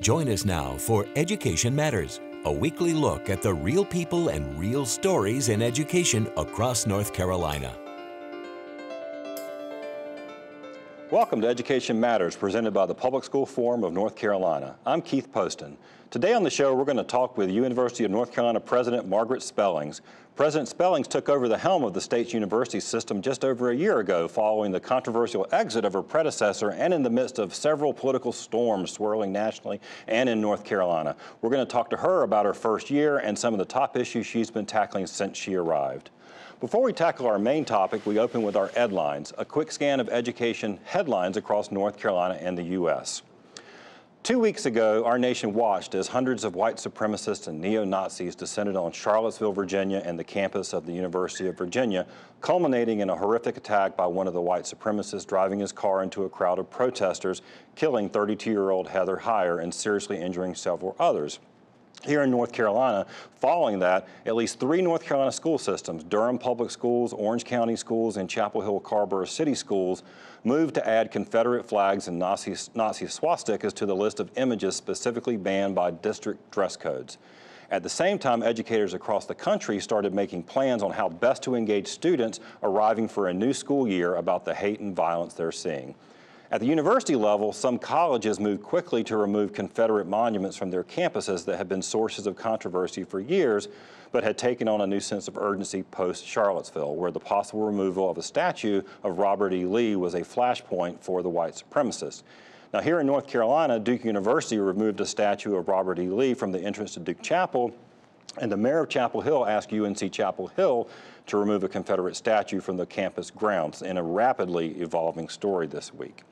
Join us now for Education Matters, a weekly look at the real people and real stories in education across North Carolina. Welcome to Education Matters, presented by the Public School Forum of North Carolina. I'm Keith Poston. Today on the show, we're going to talk with University of North Carolina President Margaret Spellings. President Spellings took over the helm of the state's university system just over a year ago following the controversial exit of her predecessor and in the midst of several political storms swirling nationally and in North Carolina. We're going to talk to her about her first year and some of the top issues she's been tackling since she arrived. Before we tackle our main topic, we open with our headlines, a quick scan of education headlines across North Carolina and the U.S. Two weeks ago, our nation watched as hundreds of white supremacists and neo-Nazis descended on Charlottesville, Virginia and the campus of the University of Virginia, culminating in a horrific attack by one of the white supremacists driving his car into a crowd of protesters, killing 32-year-old Heather Heyer and seriously injuring several others. Here in North Carolina, following that, at least three North Carolina school systems, Durham Public Schools, Orange County Schools, and Chapel Hill Carrboro City Schools, moved to add Confederate flags and Nazi, Nazi swastikas to the list of images specifically banned by district dress codes. At the same time, educators across the country started making plans on how best to engage students arriving for a new school year about the hate and violence they're seeing. At the university level, some colleges moved quickly to remove Confederate monuments from their campuses that had been sources of controversy for years, but had taken on a new sense of urgency post-Charlottesville, where the possible removal of a statue of Robert E. Lee was a flashpoint for the white supremacists. Now here in North Carolina, Duke University removed a statue of Robert E. Lee from the entrance to Duke Chapel, and the mayor of Chapel Hill asked UNC Chapel Hill to remove a Confederate statue from the campus grounds in a rapidly evolving story this week.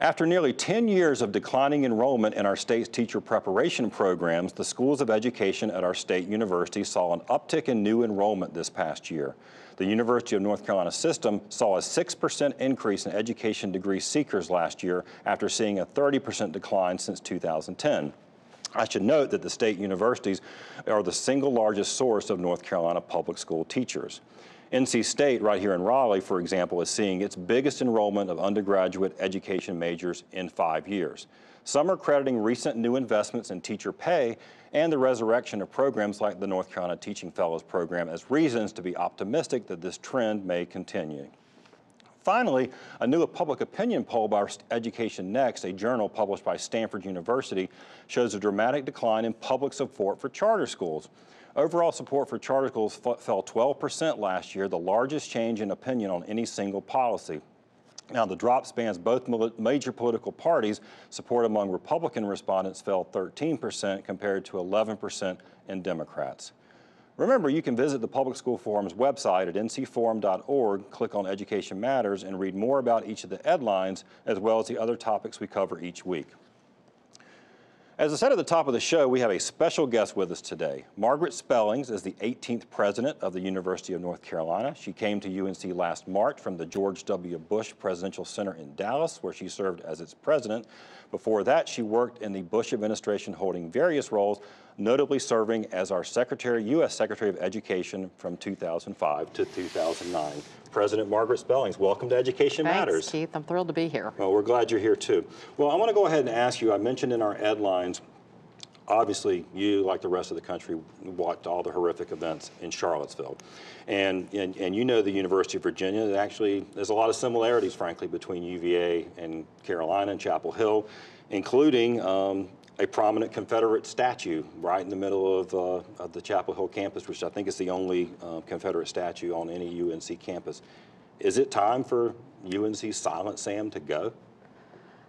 After nearly 10 years of declining enrollment in our state's teacher preparation programs, the schools of education at our state university saw an uptick in new enrollment this past year. The University of North Carolina system saw a 6% increase in education degree seekers last year after seeing a 30% decline since 2010. I should note that the state universities are the single largest source of North Carolina public school teachers. NC State, right here in Raleigh, for example, is seeing its biggest enrollment of undergraduate education majors in five years. Some are crediting recent new investments in teacher pay and the resurrection of programs like the North Carolina Teaching Fellows Program as reasons to be optimistic that this trend may continue. Finally, a new public opinion poll by Education Next, a journal published by Stanford University, shows a dramatic decline in public support for charter schools. Overall support for charter schools fell 12% last year, the largest change in opinion on any single policy. Now, the drop spans both major political parties. Support among Republican respondents fell 13% compared to 11% in Democrats. Remember, you can visit the Public School Forum's website at ncforum.org, click on Education Matters, and read more about each of the headlines, as well as the other topics we cover each week. As I said at the top of the show, we have a special guest with us today. Margaret Spellings is the 18th president of the University of North Carolina. She came to UNC last March from the George W. Bush Presidential Center in Dallas, where she served as its president. Before that, she worked in the Bush administration holding various roles, notably serving as our Secretary, U.S. Secretary of Education from 2005 to 2009. President Margaret Spellings, welcome to Education Thanks, Matters. Keith. I'm thrilled to be here. Well, we're glad you're here too. Well, I want to go ahead and ask you, I mentioned in our headlines, obviously you, like the rest of the country, watched all the horrific events in Charlottesville. And, and, and you know the University of Virginia, actually, there's a lot of similarities, frankly, between UVA and Carolina and Chapel Hill, including um, a prominent Confederate statue right in the middle of, uh, of, the Chapel Hill campus, which I think is the only uh, Confederate statue on any UNC campus. Is it time for UNC Silent Sam to go?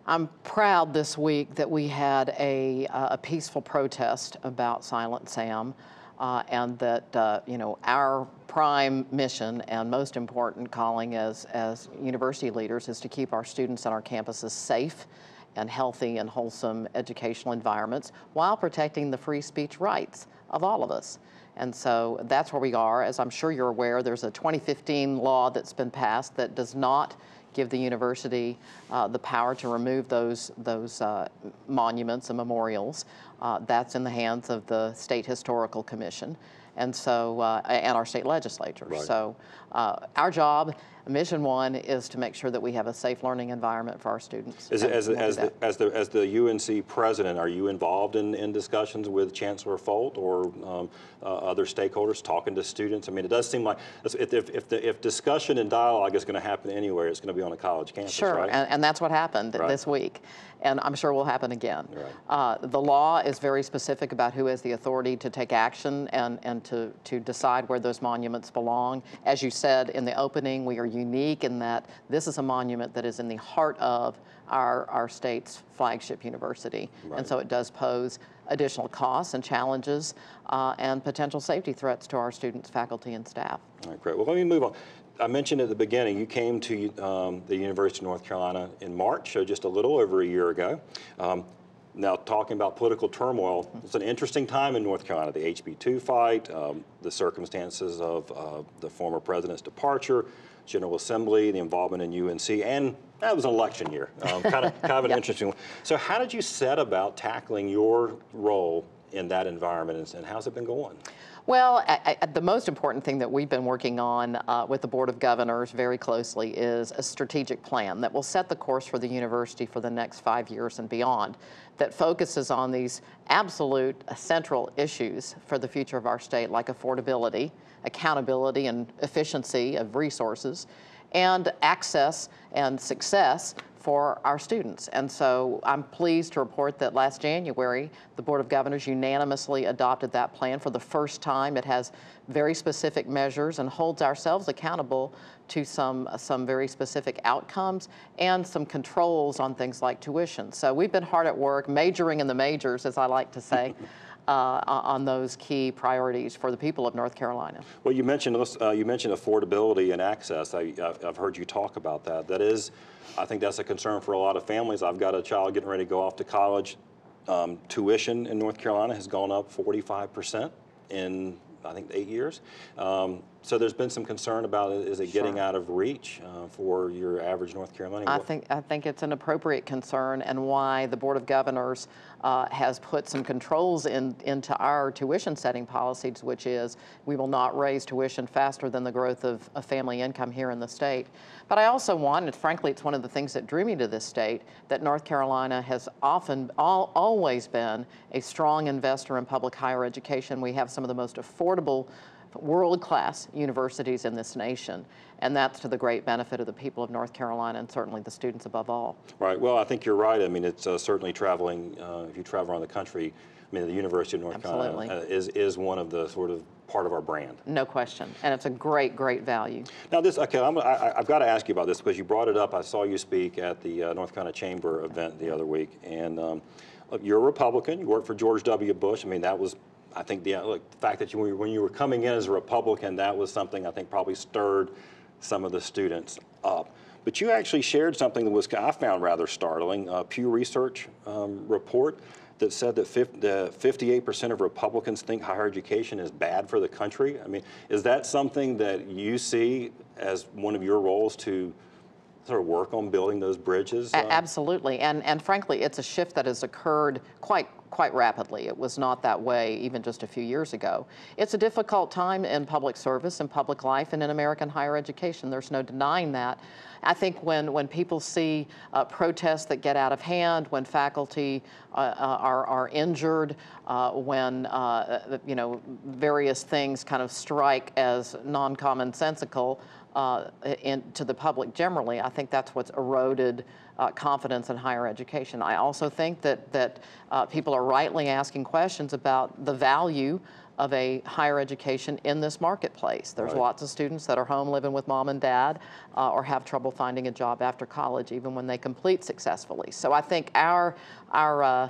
I'm proud this week that we had a, uh, a peaceful protest about Silent Sam. Uh, and that uh, you know our prime mission and most important calling as as university leaders is to keep our students and our campuses safe and healthy and wholesome educational environments while protecting the free speech rights of all of us. And so that's where we are. As I'm sure you're aware, there's a 2015 law that's been passed that does not give the university uh, the power to remove those, those uh, monuments and memorials. Uh, that's in the hands of the State Historical Commission and so uh, and our state legislature. Right. So uh, our job, mission one, is to make sure that we have a safe learning environment for our students. As, as, we'll as, the, as, the, as the UNC president, are you involved in, in discussions with Chancellor Folt or um, uh, other stakeholders talking to students? I mean, it does seem like if, if, if, the, if discussion and dialogue is going to happen anywhere, it's going to be on a college campus, Sure, right? and, and that's what happened Right. this week, and I'm sure will happen again. Right. Uh, the law is very specific about who has the authority to take action and, and to, to decide where those monuments belong. As you said in the opening, we are unique in that this is a monument that is in the heart of our, our state's flagship university. Right. And so it does pose additional costs and challenges uh, and potential safety threats to our students, faculty, and staff. All right, great. Well, let me move on. I mentioned at the beginning, you came to um, the University of North Carolina in March, so just a little over a year ago. Um, now, talking about political turmoil, it's an interesting time in North Carolina. The HB2 fight, um, the circumstances of uh, the former president's departure, General Assembly, the involvement in UNC, and that was an election year. Um, kind of, kind of an Yeah. interesting one. So, how did you set about tackling your role in that environment, and, and how's it been going? Well, I, I, the most important thing that we've been working on uh, with the Board of Governors very closely is a strategic plan that will set the course for the university for the next five years and beyond, that focuses on these absolute uh, central issues for the future of our state, like affordability, accountability, and efficiency of resources, and access and success for our students. And so I'm pleased to report that last January, the Board of Governors unanimously adopted that plan for the first time. It has very specific measures and holds ourselves accountable to some, some very specific outcomes and some controls on things like tuition. So we've been hard at work, majoring in the majors, as I like to say. Uh, on those key priorities for the people of North Carolina. Well, you mentioned uh, you mentioned affordability and access. I, I've I've heard you talk about that. That is, I think that's a concern for a lot of families. I've got a child getting ready to go off to college. Um, tuition in North Carolina has gone up 45 percent in I think eight years. Um, so there's been some concern about it. Is it getting out of reach uh, for your average North Carolinian? I think, I think it's an appropriate concern and why the Board of Governors uh, has put some controls in, into our tuition setting policies, which is we will not raise tuition faster than the growth of, of family income here in the state. But I also wanted, frankly, it's one of the things that drew me to this state, that North Carolina has often, al- always been a strong investor in public higher education. We have some of the most affordable world-class universities in this nation, and that's to the great benefit of the people of North Carolina and certainly the students above all. Right. Well, I think you're right. I mean, it's uh, certainly traveling. Uh, if you travel around the country, I mean, the University of North Absolutely. Carolina uh, is is one of the sort of part of our brand. No question, and it's a great, great value. Now, this okay. I'm, I, I've got to ask you about this because you brought it up. I saw you speak at the uh, North Carolina Chamber event the other week, and um, you're a Republican. You worked for George W. Bush. I mean, that was. I think the, look, the fact that you, when you were coming in as a Republican, that was something I think probably stirred some of the students up. But you actually shared something that was I found rather startling. A Pew Research um, report that said that 50, uh, 58% of Republicans think higher education is bad for the country. I mean, is that something that you see as one of your roles to sort of work on building those bridges? Uh? Absolutely, and, and frankly, it's a shift that has occurred quite, quite rapidly. It was not that way even just a few years ago. It's a difficult time in public service and public life and in American higher education. There's no denying that. I think when, when people see uh, protests that get out of hand, when faculty uh, uh, are, are injured, uh, when uh, you know various things kind of strike as non-commonsensical, uh, in, to the public generally, I think that's what's eroded uh, confidence in higher education. I also think that, that uh, people are rightly asking questions about the value of a higher education in this marketplace. There's Right. lots of students that are home living with mom and dad uh, or have trouble finding a job after college, even when they complete successfully. So I think our, our uh,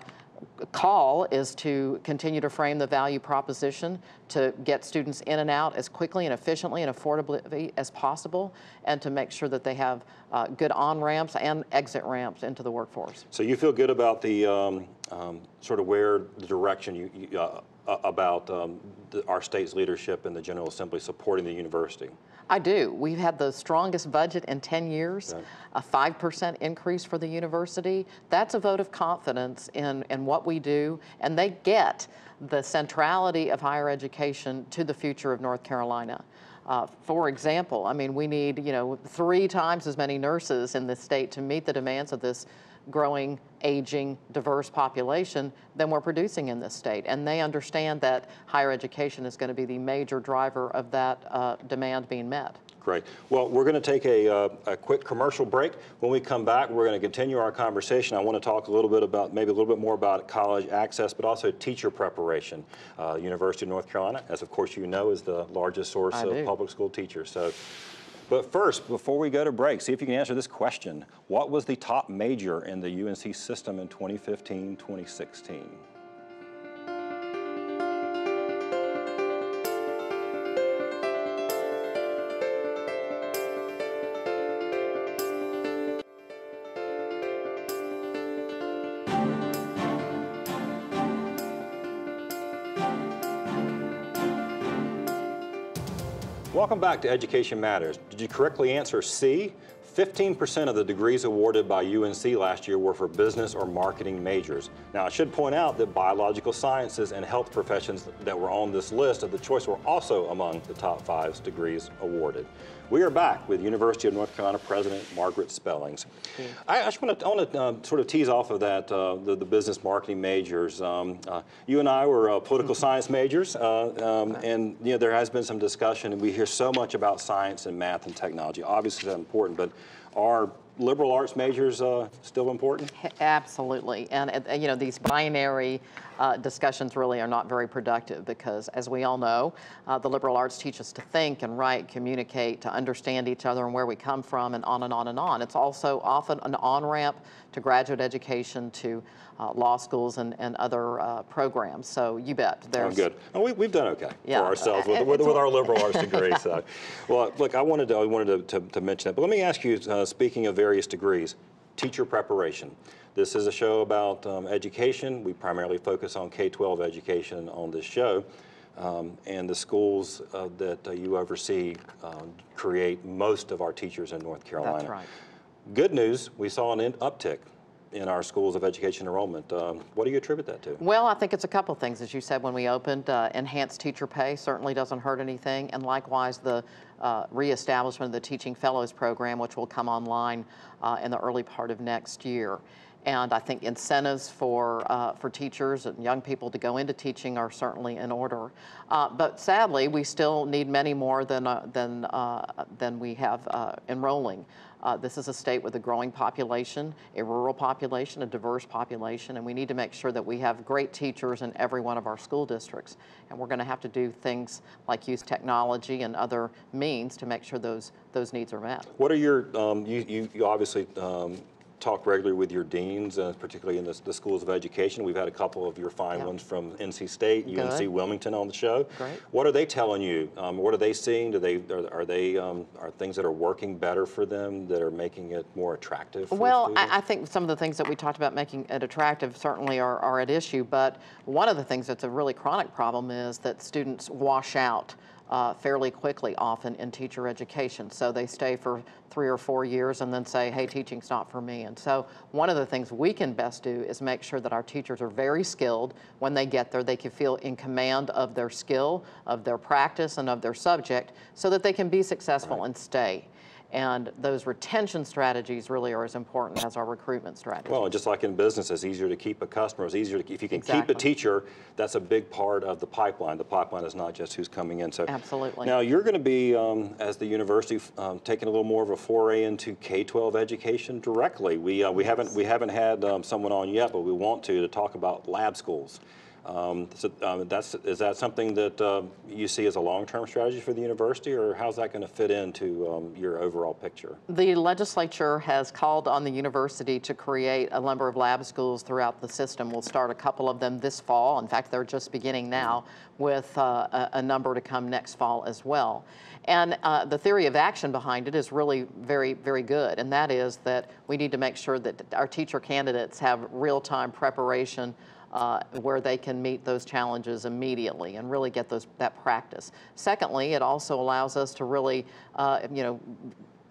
call is to continue to frame the value proposition to get students in and out as quickly and efficiently and affordably as possible and to make sure that they have uh, good on ramps and exit ramps into the workforce. So you feel good about the um, um, sort of where the direction you, you uh, about um, the, our state's leadership and the General Assembly supporting the university. I do. We've had the strongest budget in 10 years, Right. a 5% increase for the university. That's a vote of confidence in, in what we do, and they get the centrality of higher education to the future of North Carolina. Uh, for example, I mean, we need, you know, three times as many nurses in this state to meet the demands of this growing, aging, diverse population than we're producing in this state. And they understand that higher education is going to be the major driver of that uh, demand being met. Great. Well, we're going to take a, uh, a, quick commercial break. When we come back, we're going to continue our conversation. I want to talk a little bit about, maybe a little bit more about college access, but also teacher preparation. Uh, University of North Carolina, as of course you know, is the largest source I of do. public school teachers. So, but first, before we go to break, see if you can answer this question. What was the top major in the UNC system in 2015-2016? Welcome back to Education Matters. Did you correctly answer C? 15% of the degrees awarded by UNC last year were for business or marketing majors. Now, I should point out that biological sciences and health professions that were on this list of the choice were also among the top five degrees awarded. We are back with University of North Carolina President Margaret Spellings. I, I just want to, um, sort of tease off of that, uh, the, the business marketing majors. Um, uh, you and I were uh, political science majors, uh, um, and you know there has been some discussion, and we hear so much about science and math and technology. Obviously, that's important, but are liberal arts majors uh, still important? Absolutely. And, uh, you know, these binary uh, discussions really are not very productive because, as we all know, uh, the liberal arts teach us to think and write, communicate, to understand each other and where we come from, and on and on and on. It's also often an on ramp to graduate education, to uh, law schools, and, and other uh, programs. So you bet. There's, good. Oh, we, we've done okay Yeah. for ourselves with, with, with our liberal arts degree. So, well, look, I wanted to, I wanted to, to, to mention that, but let me ask you. Uh, speaking of various degrees, teacher preparation. This is a show about um, education. We primarily focus on K-12 education on this show. Um, and the schools uh, that uh, you oversee um, create most of our teachers in North Carolina. That's right. Good news, we saw an uptick in our schools of education enrollment. Um, what do you attribute that to? Well, I think it's a couple things. As you said when we opened, uh, enhanced teacher pay certainly doesn't hurt anything. And likewise, the uh, reestablishment of the Teaching Fellows Program, which will come online uh, in the early part of next year. And I think incentives for, uh, for teachers and young people to go into teaching are certainly in order. Uh, but sadly, we still need many more than, uh, than, uh, than we have uh, enrolling. Uh, this is a state with a growing population, a rural population, a diverse population, and we need to make sure that we have great teachers in every one of our school districts. And we're going to have to do things like use technology and other means to make sure those, those needs are met. What are your, um, you, you, you obviously um, talk regularly with your deans, uh, particularly in the, the schools of education. We've had a couple of your fine ones from NC State, UNC Wilmington on the show. Great. What are they telling you? Um, what are they seeing? Do they, are, are they, um, are things that are working better for them that are making it more attractive for Well. I, I think some of the things that we talked about making it attractive certainly are, are at issue, but one of the things that's a really chronic problem is that students wash out uh, fairly quickly often in teacher education. So they stay for three or four years and then say, hey, teaching's not for me. And so one of the things we can best do is make sure that our teachers are very skilled. When they get there, they can feel in command of their skill, of their practice, and of their subject so that they can be successful and stay. And those retention strategies really are as important as our recruitment strategies. Well, just like in business, it's easier to keep a customer. It's easier to, if you can keep a teacher, that's a big part of the pipeline. The pipeline is not just who's coming in. So Absolutely. Now you're going to be, um, as the university, um, taking a little more of a foray into K-12 education directly. We uh, we haven't we haven't had um, someone on yet, but we want to to talk about lab schools. Um, so um, that's is that something that uh, you see as a long-term strategy for the university, or how's that going to fit into um, your overall picture? The legislature has called on the university to create a number of lab schools throughout the system. We'll start a couple of them this fall. In fact, they're just beginning now with uh, a, a number to come next fall as well. And uh, the theory of action behind it is really very, very good. And that is that we need to make sure that our teacher candidates have real-time preparation uh, where they can meet those challenges immediately and really get those that practice. Secondly, it also allows us to really, uh, you know,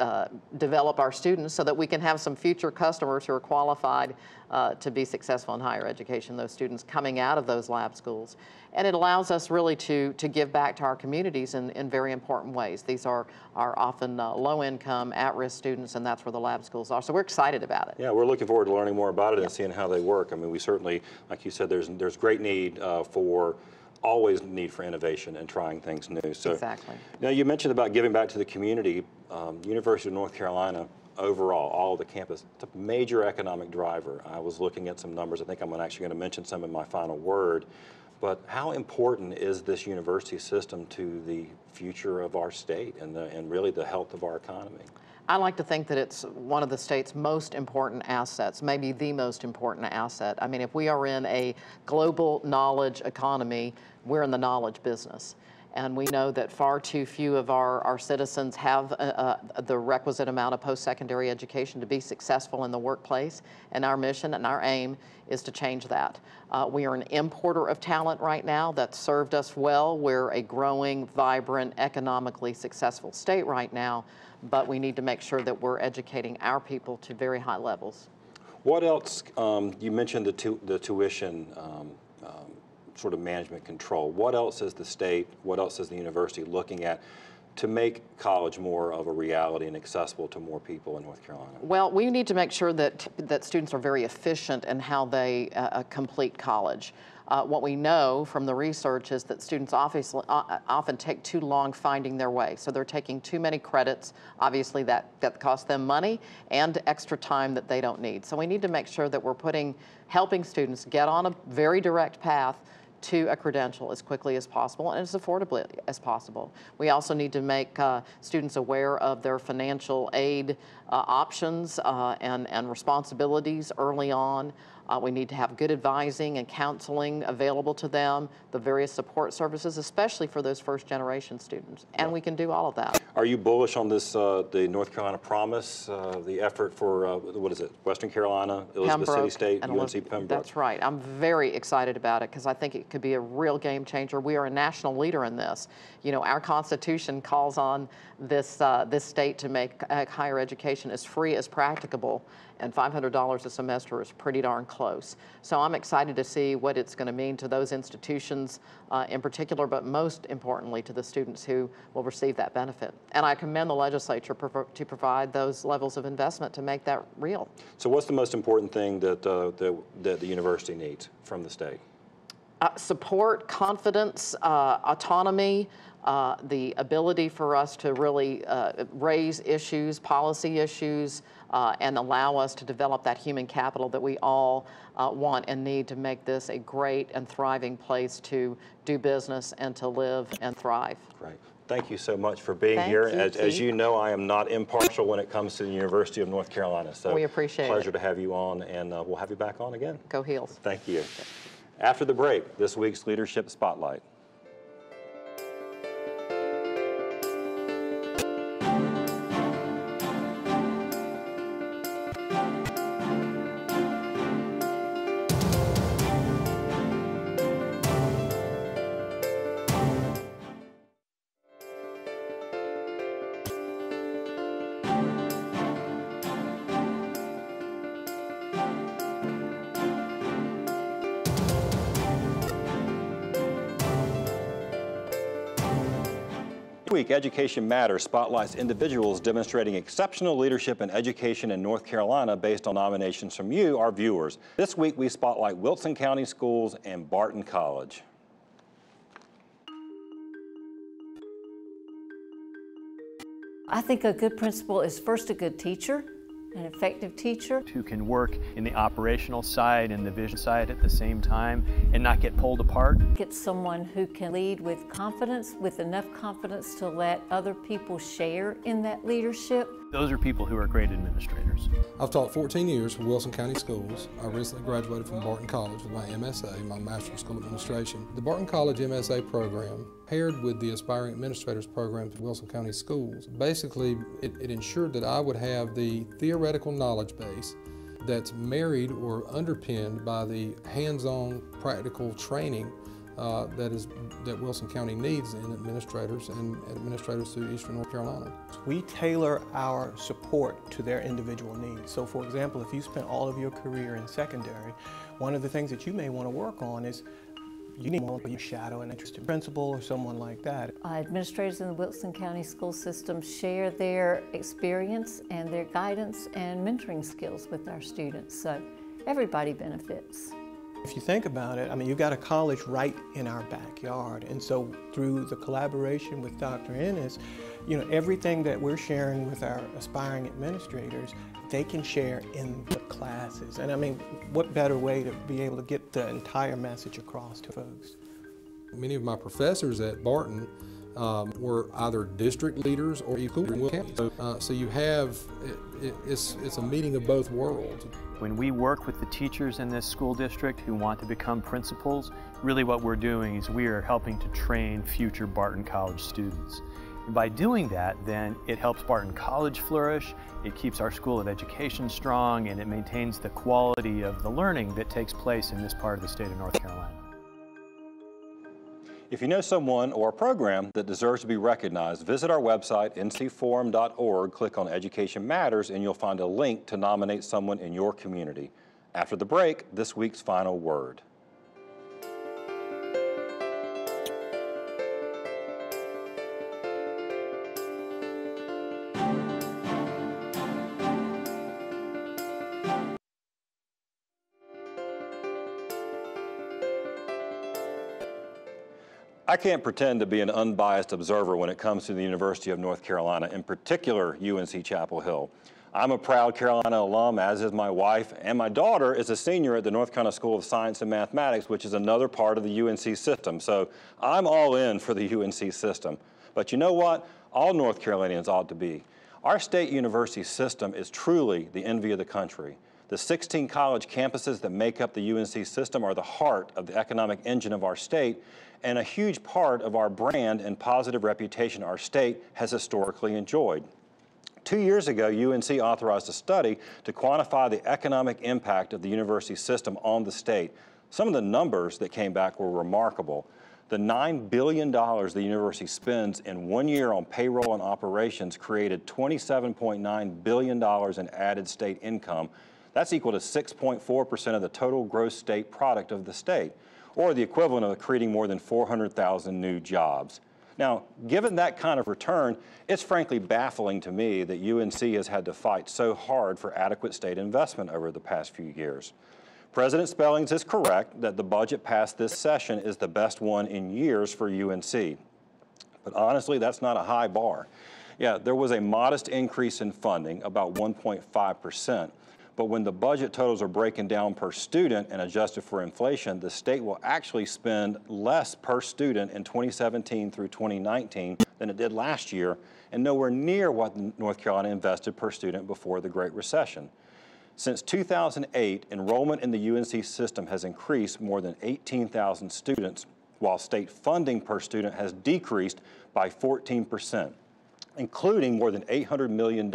uh, develop our students so that we can have some future customers who are qualified uh, to be successful in higher education, those students coming out of those lab schools. And it allows us really to, to give back to our communities in, in very important ways. These are, are often uh, low income, at risk students, and that's where the lab schools are. So we're excited about it. Yeah, we're looking forward to learning more about it and seeing how they work. I mean, we certainly, like you said, there's, there's great need uh, for always need for innovation and trying things new. So, exactly. Now you mentioned about giving back to the community. Um, University of North Carolina overall, all the campus, it's a major economic driver. I was looking at some numbers. I think I'm actually going to mention some in my final word. But how important is this university system to the future of our state and, the, and really the health of our economy? I like to think that it's one of the state's most important assets, maybe the most important asset. I mean, if we are in a global knowledge economy, we're in the knowledge business. And we know that far too few of our, our citizens have uh, uh, the requisite amount of post-secondary education to be successful in the workplace. And our mission and our aim is to change that. Uh, we are an importer of talent right now that's served us well. We're a growing, vibrant, economically successful state right now, but we need to make sure that we're educating our people to very high levels. What else, um, you mentioned the, tu the tuition um, sort of management control. What else is the state, what else is the university looking at to make college more of a reality and accessible to more people in North Carolina? Well, we need to make sure that, that students are very efficient in how they uh, uh complete college. Uh, what we know from the research is that students obviously, uh, often take too long finding their way. So they're taking too many credits. Obviously, that, that costs them money and extra time that they don't need. So we need to make sure that we're putting, helping students get on a very direct path to a credential as quickly as possible and as affordably as possible. We also need to make uh, students aware of their financial aid uh, options uh, and, and responsibilities early on. Uh, we need to have good advising and counseling available to them, the various support services, especially for those first generation students. And we can do all of that. Are you bullish on this, uh, the North Carolina Promise, uh, the effort for, uh, what is it, Western Carolina, Elizabeth Pembroke City State, and UNC Pembroke? That's right. I'm very excited about it because I think it could be a real game changer. We are a national leader in this. You know, our Constitution calls on this, uh, this state to make higher education as free as practicable and $500 a semester is pretty darn close. So I'm excited to see what it's going to mean to those institutions uh, in particular, but most importantly to the students who will receive that benefit. And I commend the legislature to provide those levels of investment to make that real. So what's the most important thing that, uh, that, that the university needs from the state? Uh, support, confidence, uh, autonomy, uh, the ability for us to really uh, raise issues, policy issues, uh, and allow us to develop that human capital that we all uh, want and need to make this a great and thriving place to do business and to live and thrive. Great. Thank you so much for being Thank here. You, as, as, you know, I am not impartial when it comes to the University of North Carolina. So we appreciate pleasure it. Pleasure to have you on, and uh, we'll have you back on again. Go Heels. Thank you. After the break, this week's Leadership Spotlight. Week, Education Matters spotlights individuals demonstrating exceptional leadership in education in North Carolina based on nominations from you, our viewers. This week, we spotlight Wilson County Schools and Barton College. I think a good principal is first a good teacher, an effective teacher. Who can work in the operational side and the vision side at the same time and not get pulled apart. Get someone who can lead with confidence, with enough confidence to let other people share in that leadership. Those are people who are great administrators. I've taught 14 years for Wilson County Schools. I recently graduated from Barton College with my MSA, my Master's of School Administration. The Barton College MSA program, paired with the Aspiring Administrators program at Wilson County Schools, basically it, it ensured that I would have the theoretical knowledge base that's married or underpinned by the hands-on practical training uh, that is that Wilson County needs in administrators and administrators through Eastern North Carolina. We tailor our support to their individual needs. So for example, if you spent all of your career in secondary, one of the things that you may want to work on is you need more you shadow an interested principal or someone like that. Uh, administrators in the Wilson County school system share their experience and their guidance and mentoring skills with our students, so everybody benefits. If you think about it, I mean, you've got a college right in our backyard. And so through the collaboration with Dr. Ennis, you know, everything that we're sharing with our aspiring administrators, they can share in the classes. And I mean, what better way to be able to get the entire message across to folks? Many of my professors at Barton um, were either district leaders or equal. Uh, so you have, it, it, it's, it's a meeting of both worlds. When we work with the teachers in this school district who want to become principals, really what we're doing is we are helping to train future Barton College students. And by doing that, then it helps Barton College flourish, it keeps our School of Education strong, and it maintains the quality of the learning that takes place in this part of the state of North Carolina. If you know someone or a program that deserves to be recognized, visit our website, ncforum.org, click on Education Matters, and you'll find a link to nominate someone in your community. After the break, this week's final word. I can't pretend to be an unbiased observer when it comes to the University of North Carolina, in particular UNC Chapel Hill. I'm a proud Carolina alum, as is my wife, and my daughter is a senior at the North Carolina School of Science and Mathematics, which is another part of the UNC system. So I'm all in for the UNC system. But you know what? All North Carolinians ought to be. Our state university system is truly the envy of the country. The 16 college campuses that make up the UNC system are the heart of the economic engine of our state and a huge part of our brand and positive reputation our state has historically enjoyed. Two years ago, UNC authorized a study to quantify the economic impact of the university system on the state. Some of the numbers that came back were remarkable. The $9 billion the university spends in one year on payroll and operations created $27.9 billion in added state income, that's equal to 6.4% of the total gross state product of the state, or the equivalent of creating more than 400,000 new jobs. Now, given that kind of return, it's frankly baffling to me that UNC has had to fight so hard for adequate state investment over the past few years. President Spellings is correct that the budget passed this session is the best one in years for UNC. But honestly, that's not a high bar. Yeah, there was a modest increase in funding, about 1.5 percent, but when the budget totals are broken down per student and adjusted for inflation, the state will actually spend less per student in 2017 through 2019 than it did last year, and nowhere near what North Carolina invested per student before the Great Recession. Since 2008, enrollment in the UNC system has increased more than 18,000 students, while state funding per student has decreased by 14 percent including more than $800 million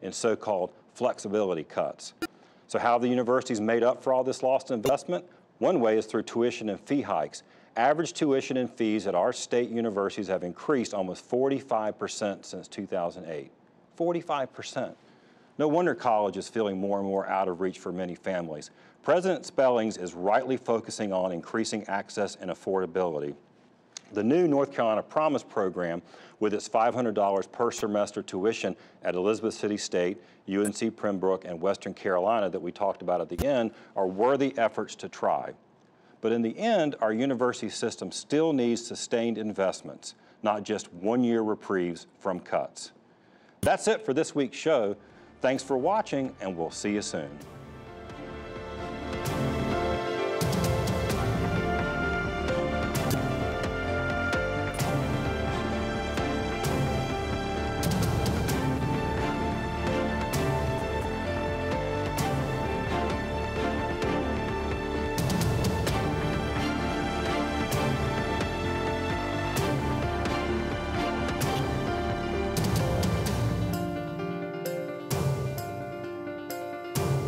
in so-called flexibility cuts. So how have the universities made up for all this lost investment? One way is through tuition and fee hikes. Average tuition and fees at our state universities have increased almost 45% since 2008. 45%. No wonder college is feeling more and more out of reach for many families. President Spellings is rightly focusing on increasing access and affordability. The new North Carolina Promise program, with its $500 per semester tuition at Elizabeth City State, UNC Pembroke, and Western Carolina that we talked about at the end, are worthy efforts to try. But in the end, our university system still needs sustained investments, not just one-year reprieves from cuts. That's it for this week's show. Thanks for watching, and we'll see you soon.